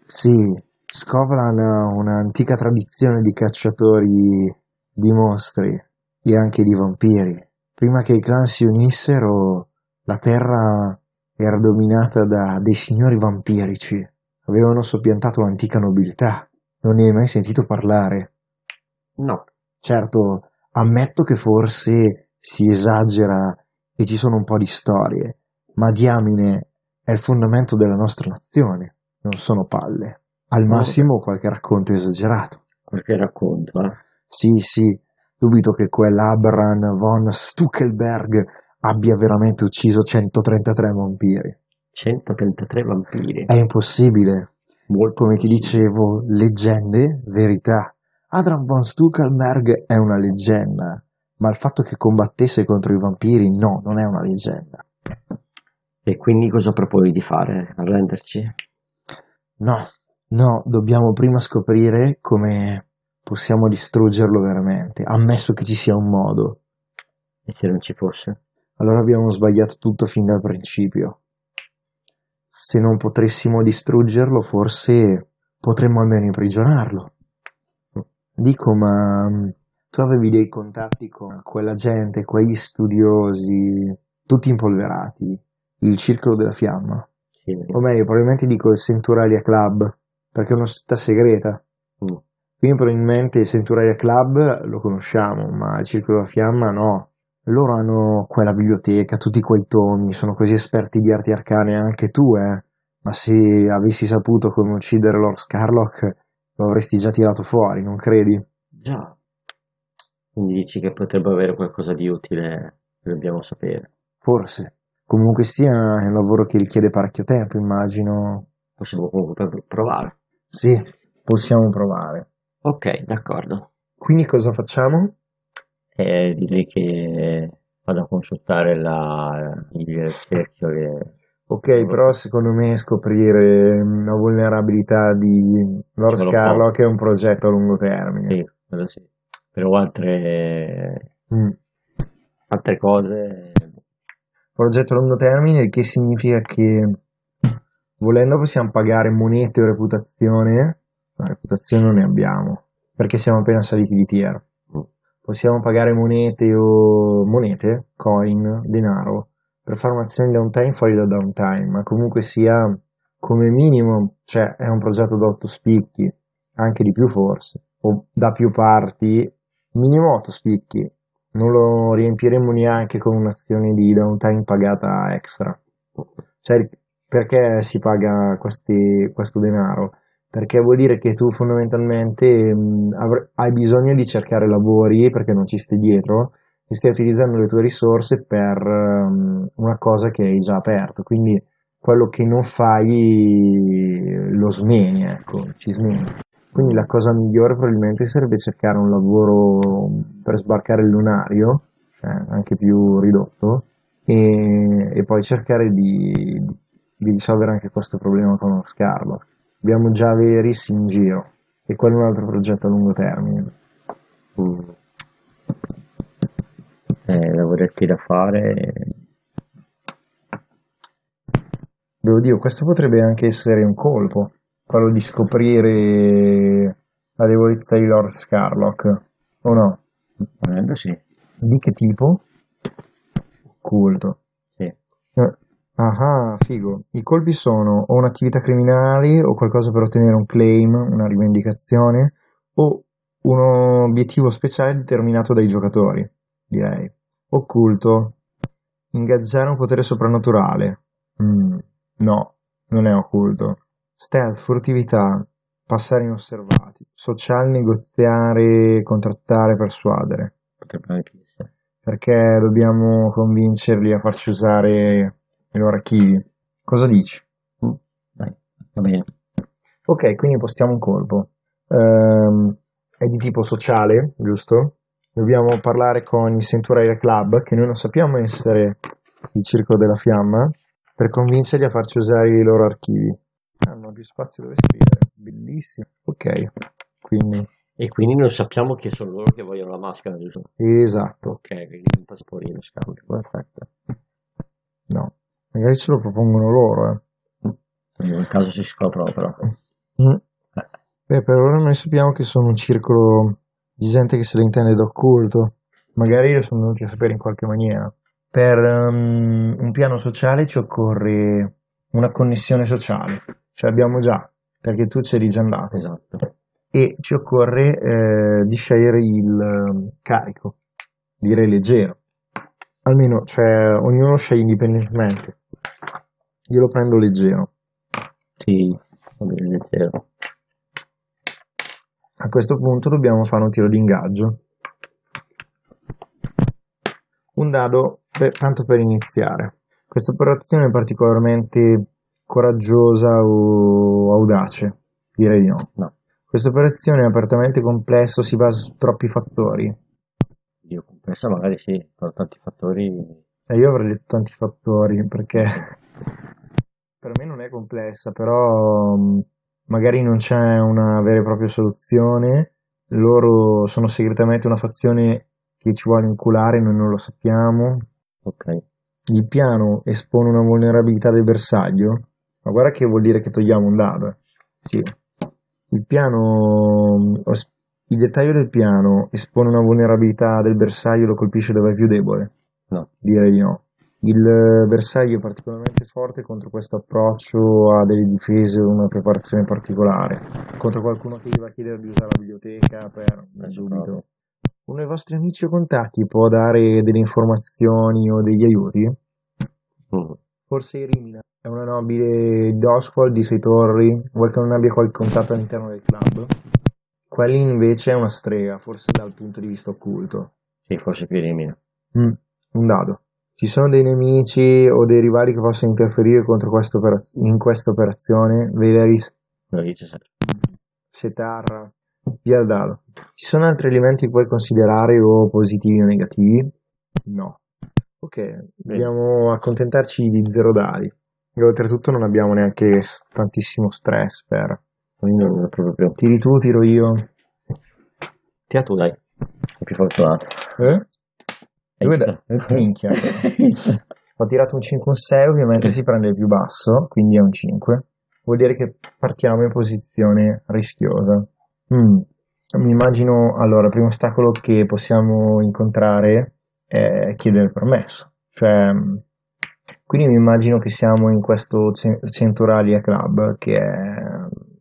Sì, Scovlan ha un'antica tradizione di cacciatori di mostri e anche di vampiri. Prima che i clan si unissero, la terra era dominata da dei signori vampirici. Avevano soppiantato l'antica nobiltà. Non ne hai mai sentito parlare? No. Certo, ammetto che forse si esagera e ci sono un po' di storie, ma diamine è il fondamento della nostra nazione non sono palle. Al massimo qualche racconto esagerato. Qualche racconto, eh? Sì, sì, dubito che quell'Abran von Stuckelberg abbia veramente ucciso 133 vampiri. 133 vampiri? È impossibile. Molto. Come ti dicevo, leggende, verità. Adran von Stuckelberg è una leggenda, ma il fatto che combattesse contro i vampiri, no, non è una leggenda. E quindi cosa proponi di fare? Arrenderci? No, no, dobbiamo prima scoprire come possiamo distruggerlo veramente, ammesso che ci sia un modo. E se non ci fosse? Allora abbiamo sbagliato tutto fin dal principio. Se non potessimo distruggerlo, forse potremmo almeno imprigionarlo. Dico, ma mm, tu avevi dei contatti con quella gente, quegli studiosi, tutti impolverati, il circolo della fiamma. Sì. O meglio, probabilmente dico il Centuralia Club, perché è una società segreta. Mm. Quindi probabilmente il Centuralia Club lo conosciamo, ma il Circolo della Fiamma no. Loro hanno quella biblioteca, tutti quei tomi, sono così esperti di arti arcane, anche tu, eh. Ma se avessi saputo come uccidere Lord Scarlock, lo avresti già tirato fuori, non credi? Già. Quindi dici che potrebbe avere qualcosa di utile che dobbiamo sapere. Forse. Comunque sia, è un lavoro che richiede parecchio tempo, immagino. Possiamo comunque provare. Sì, possiamo provare. Ok, d'accordo. Quindi cosa facciamo? Eh, direi che vado a consultare la, il cerchio. Che... Ok, però secondo me scoprire la vulnerabilità di Lord Scarlock è un progetto a lungo termine. Sì, quello sì. Però altre, mm. altre cose progetto a lungo termine, che significa che volendo possiamo pagare monete o reputazione, ma reputazione non ne abbiamo, perché siamo appena saliti di tier. Possiamo pagare monete o monete, coin, denaro, per fare un'azione downtime fuori da downtime, ma comunque sia come minimo, cioè è un progetto da 8 spicchi, anche di più forse, o da più parti, minimo 8 spicchi, non lo riempiremo neanche con un'azione di downtime pagata extra. Cioè, perché si paga questi, questo denaro? Perché vuol dire che tu fondamentalmente mh, avr- hai bisogno di cercare lavori perché non ci stai dietro e stai utilizzando le tue risorse per um, una cosa che hai già aperto. Quindi quello che non fai lo smeni, ecco, ci smeni. Quindi la cosa migliore probabilmente sarebbe cercare un lavoro per sbarcare il lunario, cioè anche più ridotto, e, e poi cercare di, di, risolvere anche questo problema con lo Scarlo. Abbiamo già Veris in giro, e quello è un altro progetto a lungo termine. Mm. Eh, lavoretti da fare. Devo dire, questo potrebbe anche essere un colpo quello di scoprire la debolezza di Lord Scarlock, o no? Volendo sì. Di che tipo? Occulto. Sì. Eh, ah, figo. I colpi sono o un'attività criminale o qualcosa per ottenere un claim, una rivendicazione, o un obiettivo speciale determinato dai giocatori, direi. Occulto. Ingaggiare un potere soprannaturale. Mm, no, non è occulto. Stealth, furtività, passare inosservati. Social, negoziare, contrattare, persuadere. Potrebbe anche essere. Perché dobbiamo convincerli a farci usare i loro archivi. Cosa dici? Mm, Dai, va bene. Ok, quindi postiamo un colpo. Ehm, è di tipo sociale, giusto? Dobbiamo parlare con il Centuraria Club, che noi non sappiamo essere il Circolo della Fiamma, per convincerli a farci usare i loro archivi. Hanno più spazio dove scrivere. Bellissimo. Ok, quindi E quindi non sappiamo che sono loro che vogliono la maschera, giusto? esatto. Ok, quindi un passaporino scambio, perfetto. No, magari ce lo propongono loro, eh. Nel caso si scoprono però. Mm. Eh, Beh, per ora noi sappiamo che sono un circolo di gente che se la intende d'occulto. Magari lo sono venuti a sapere in qualche maniera. Per um, un piano sociale ci occorre una connessione sociale. Ce l'abbiamo già, perché tu c'eri già andato. esatto. E ci occorre eh, di scegliere il eh, carico, direi leggero. Almeno, cioè, ognuno sceglie indipendentemente. Io lo prendo leggero. Sì, va bene, leggero. A questo punto dobbiamo fare un tiro di ingaggio. Un dado per- tanto per iniziare. Questa operazione è particolarmente coraggiosa o audace? Direi di no. No, Questa operazione è apertamente complessa, si basa su troppi fattori. Dio compressa magari sì, però tanti fattori... E io avrei detto tanti fattori perché per me non è complessa, però mh, magari non c'è una vera e propria soluzione. Loro sono segretamente una fazione che ci vuole inculare, noi non lo sappiamo. Ok, Il piano espone una vulnerabilità del bersaglio. Ma guarda che vuol dire che togliamo un dado. Sì. Il piano, os- il dettaglio del piano espone una vulnerabilità del bersaglio, lo colpisce dove è più debole. no, Direi di no. Il bersaglio è particolarmente forte contro questo approccio a delle difese o una preparazione particolare. Contro qualcuno che gli va a chiedere di usare la biblioteca per subito. Uno dei vostri amici o contatti può dare delle informazioni o degli aiuti? Mm, Forse Irimina è una nobile di Oswald di Sei Torri, vuoi che non abbia qualche contatto all'interno del club? Quelli invece è una strega, forse dal punto di vista occulto. sì, forse più rimina. Mm, un dado. Ci sono dei nemici o dei rivali che possono interferire contro questa operaz- in questa operazione? Veleris, Non dice se... Setarra, via il dado. Ci sono altri elementi che puoi considerare o positivi o negativi? No. Ok, dobbiamo accontentarci di zero dadi. E oltretutto non abbiamo neanche s- tantissimo stress per... Quindi non è proprio più... Tiri tu, tiro io. Tira tu, dai. È più fortunato. Eh? Da- Minchia. Ho tirato un 5 un 6, ovviamente si prende il più basso, quindi è un 5. Vuol dire che partiamo in posizione rischiosa. Mm. Mi immagino, allora, il primo ostacolo che possiamo incontrare è chiedere il permesso. Cioè, mm, quindi mi immagino che siamo in questo Ce- Centuralia Club, che è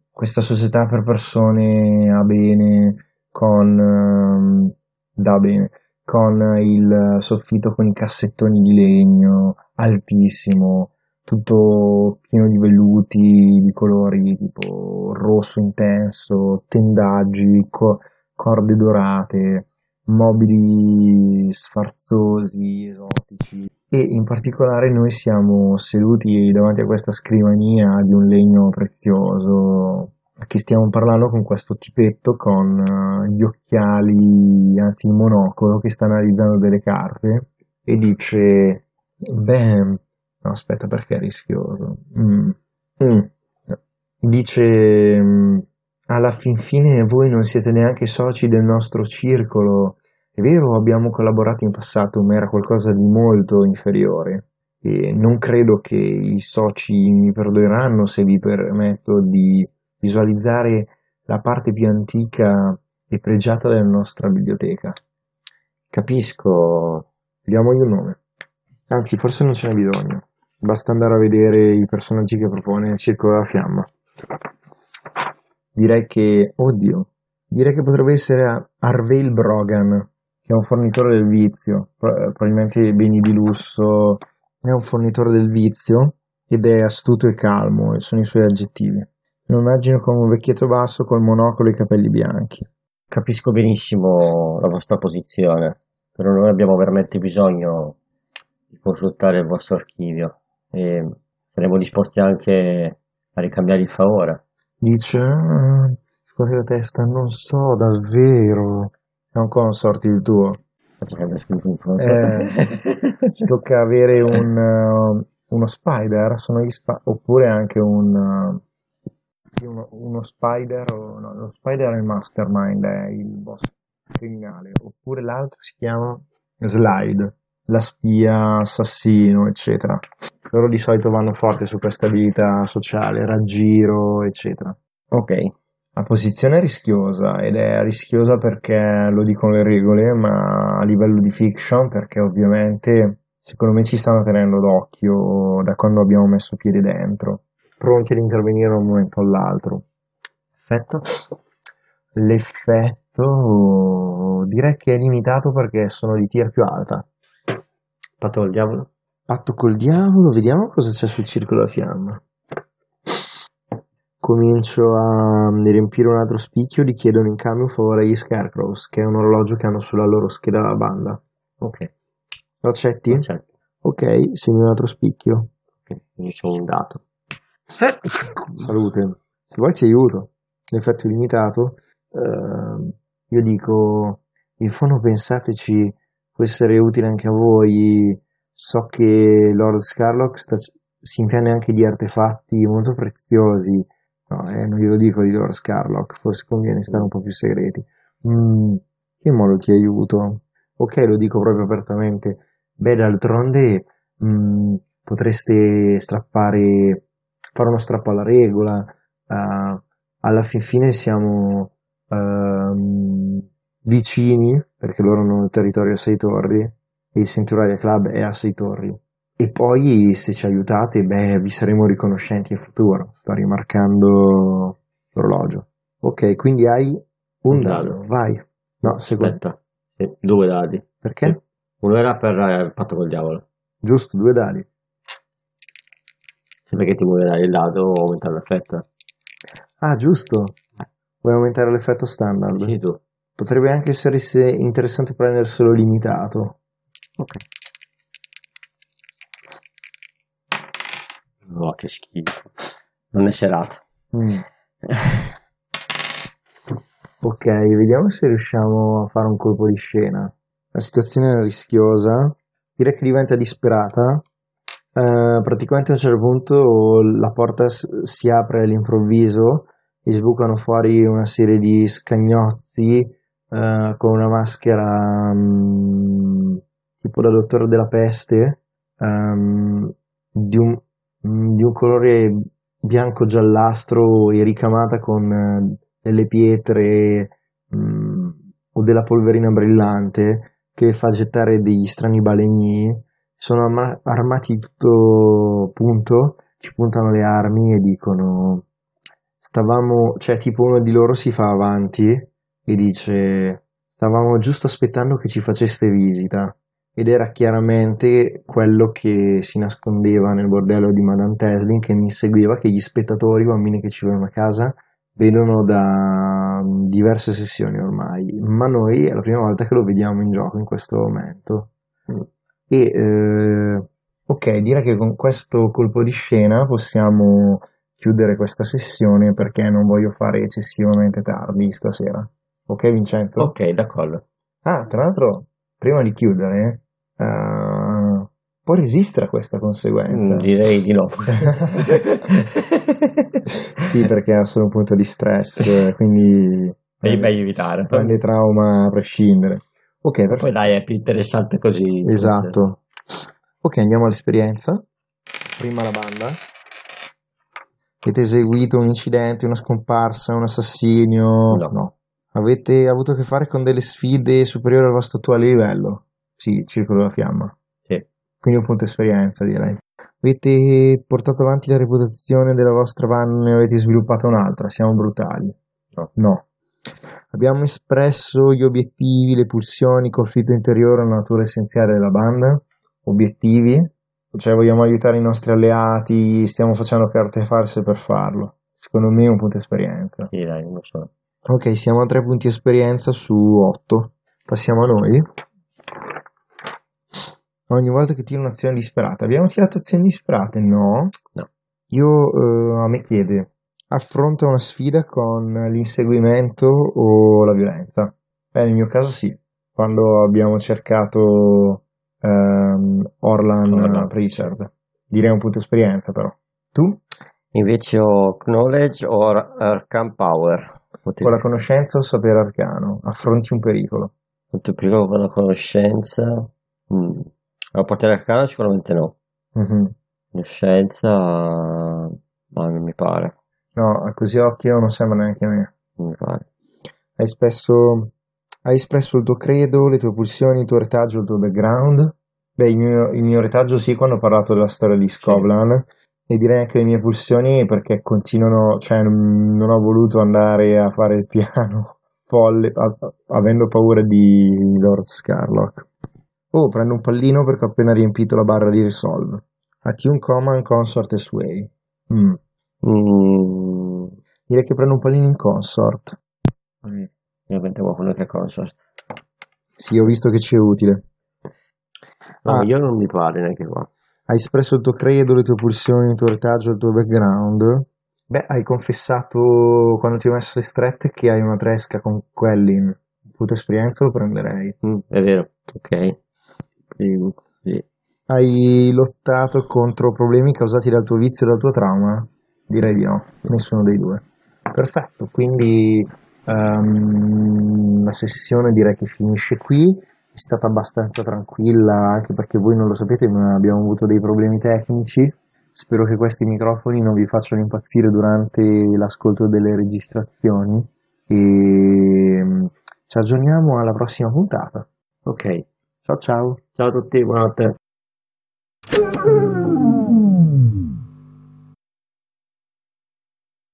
questa società per persone a bene, con... ehm, da bene, con il soffitto con i cassettoni di legno, altissimo, tutto pieno di velluti di colori tipo rosso intenso, tendaggi, co- corde dorate, mobili sfarzosi, esotici. E in particolare noi siamo seduti davanti a questa scrivania di un legno prezioso che stiamo parlando con questo tipetto con eh, gli occhiali, anzi il monocolo, che sta analizzando delle carte e dice, beh, no aspetta perché è rischioso. Mm. Mm. Dice, mm, alla fin fine voi non siete neanche soci del nostro circolo. È vero, abbiamo collaborato in passato, ma era qualcosa di molto inferiore. E non credo che i soci mi perdoneranno se vi permetto di visualizzare la parte più antica e pregiata della nostra biblioteca. Capisco. Diamogli un nome. Anzi, forse non ce n'è bisogno. Basta andare a vedere i personaggi che propone Circolo della Fiamma. Direi che, oddio, direi che potrebbe essere Arveil Brogan, che è un fornitore del vizio, pro- probabilmente beni di lusso, è un fornitore del vizio ed è astuto e calmo, sono i suoi aggettivi. Lo immagino come un vecchietto basso col monocolo e i capelli bianchi. Capisco benissimo la vostra posizione, però noi abbiamo veramente bisogno di consultare il vostro archivio e saremo disposti anche a ricambiare il favore. Dice, "Ah, scuote la testa, non so davvero. È un consorti il tuo. Eh, Ci tocca avere un, uh, uno spider, sono gli spa- oppure anche un, uh, sì, uno, uno spider, o, no, lo spider è il mastermind, è il boss criminale, oppure l'altro si chiama slide, la spia, assassino, eccetera. Loro di solito vanno forte su questa abilità sociale, raggiro, eccetera. Ok, La posizione è rischiosa ed è rischiosa perché lo dicono le regole, ma a livello di fiction perché ovviamente secondo me ci stanno tenendo d'occhio da quando abbiamo messo piede dentro, pronti ad intervenire da un momento all'altro. Effetto? L'effetto direi che è limitato perché sono di tier più alta. patto col diavolo? Patto col diavolo, vediamo cosa c'è sul circolo a fiamma. Comincio a riempire un altro spicchio, gli chiedono in cambio un favore agli Scarecrows, che è un orologio che hanno sulla loro scheda la banda. Ok, Lo accetti? accetto. Ok, segno un altro spicchio. Ok, quindi c'è un dato. Salute. Se vuoi ti aiuto. L'effetto è limitato. Ehm, io dico, in fondo pensateci, può essere utile anche a voi. So che Lord Scarlock sta- si intende anche di artefatti molto preziosi. No, eh, non glielo dico di Lord Scarlock, forse conviene stare un po' più segreti. Mm, che modo ti aiuto? Ok, lo dico proprio apertamente. Beh, d'altronde mm, potreste strappare, fare uno strappo alla regola. eh, alla fin fine siamo ehm, vicini, perché loro hanno il territorio a sei torri e il Centuraria Club è a sei torri. E poi se ci aiutate, beh, vi saremo riconoscenti in futuro. Sto rimarcando l'orologio. Ok, quindi hai un Un dado, dado. vai. No, secondo. Aspetta, due dadi. Perché? Uno era per eh, il patto col diavolo. Giusto, due dadi. Sempre che ti muoverai il dado o aumentare l'effetto. Ah, giusto. Vuoi aumentare l'effetto standard? Sì, tu. Potrebbe anche essere se- interessante prenderselo limitato. Ok. Oh, che schifo. Non è serata. Mm. Ok, vediamo se riusciamo a fare un colpo di scena. La situazione è rischiosa, direi che diventa disperata. Eh, praticamente a un certo punto la porta si apre all'improvviso e sbucano fuori una serie di scagnozzi eh, con una maschera mm, tipo da dottore della peste ehm, di un, mm, di un colore bianco-giallastro e ricamata con eh, delle pietre mm, o della polverina brillante che fa gettare degli strani balenii. Sono arma- armati tutto punto, ci puntano le armi e dicono stavamo, cioè tipo uno di loro si fa avanti e dice stavamo giusto aspettando che ci faceste visita. Ed era chiaramente quello che si nascondeva nel bordello di Madame Teslin che mi seguiva che gli spettatori, i bambini che ci vengono a casa vedono da diverse sessioni ormai. Ma noi è la prima volta che lo vediamo in gioco in questo momento e eh, ok direi che con questo colpo di scena possiamo chiudere questa sessione perché non voglio fare eccessivamente tardi stasera ok Vincenzo? Ok, d'accordo. Ah, tra l'altro, prima di chiudere, eh, può resistere a questa conseguenza? Mm, Direi di no. sì, perché ha solo un punto di stress, quindi È meglio evitare. prende trauma a prescindere. Ok, Poi perfetto. dai, è più interessante così. Esatto. Ok, andiamo all'esperienza. Prima la banda. Avete eseguito un incidente, una scomparsa, un assassinio? No. Avete avuto a che fare con delle sfide superiori al vostro attuale livello? Sì, Circolo della Fiamma. Sì. Quindi un punto esperienza, direi. Avete portato avanti la reputazione della vostra van e ne avete sviluppata un'altra? Siamo brutali. No. No. Abbiamo espresso gli obiettivi, le pulsioni, il conflitto interiore, la natura essenziale della banda. Obiettivi? cioè vogliamo aiutare i nostri alleati, stiamo facendo carte farse per farlo. Secondo me è un punto esperienza. Sì, dai, non so. Ok, siamo a 3 punti esperienza su 8. Passiamo a noi. Ogni volta che tiro un'azione disperata. Abbiamo tirato azioni disperate? No. No. Io, eh, a me chiede, affronta una sfida con l'inseguimento o la violenza? Beh, nel mio caso sì. Quando abbiamo cercato ehm, Orlan Orlan. Pritchard. Direi un punto esperienza però. Tu? Invece ho Knowledge o Ar- Arcane Power. Molto Con la conoscenza o sapere arcano? Affronti un pericolo. molto prima con la conoscenza. Mm. La potere arcano sicuramente no. Mhm. Conoscenza, ma non mi pare. No, così a occhio non sembra neanche a me. Hai espresso, hai espresso il tuo credo, le tue pulsioni, il tuo retaggio, il tuo background. Beh, il mio, il mio retaggio sì, quando ho parlato della storia di Scoblan. E direi anche le mie pulsioni perché continuano, cioè non, non ho voluto andare a fare il piano folle, a- avendo paura di Lord Scarlock. Oh, prendo un pallino perché ho appena riempito la barra di Resolve. Attune Command Consort e Sway. Mm. Mm. Direi che prendo un pallino in Consort. Io pensavo quello che è consort. Sì, ho visto che ci è utile. No, Ah. io non mi pare neanche qua. Hai espresso il tuo credo, le tue pulsioni, il tuo retaggio, il tuo background. Beh, hai confessato quando ti ho messo le strette che hai una tresca con Quellin. Puta esperienza lo prenderei. Mm, è vero, ok. Sì. Hai lottato contro problemi causati dal tuo vizio e dal tuo trauma? Direi di no, nessuno dei due. Perfetto, quindi ehm, la sessione direi che finisce qui. È stata abbastanza tranquilla, anche perché voi non lo sapete, ma abbiamo avuto dei problemi tecnici. Spero che questi microfoni non vi facciano impazzire durante l'ascolto delle registrazioni. E mm, ci aggiorniamo alla prossima puntata. Ok. Ciao ciao! Ciao a tutti, buonanotte.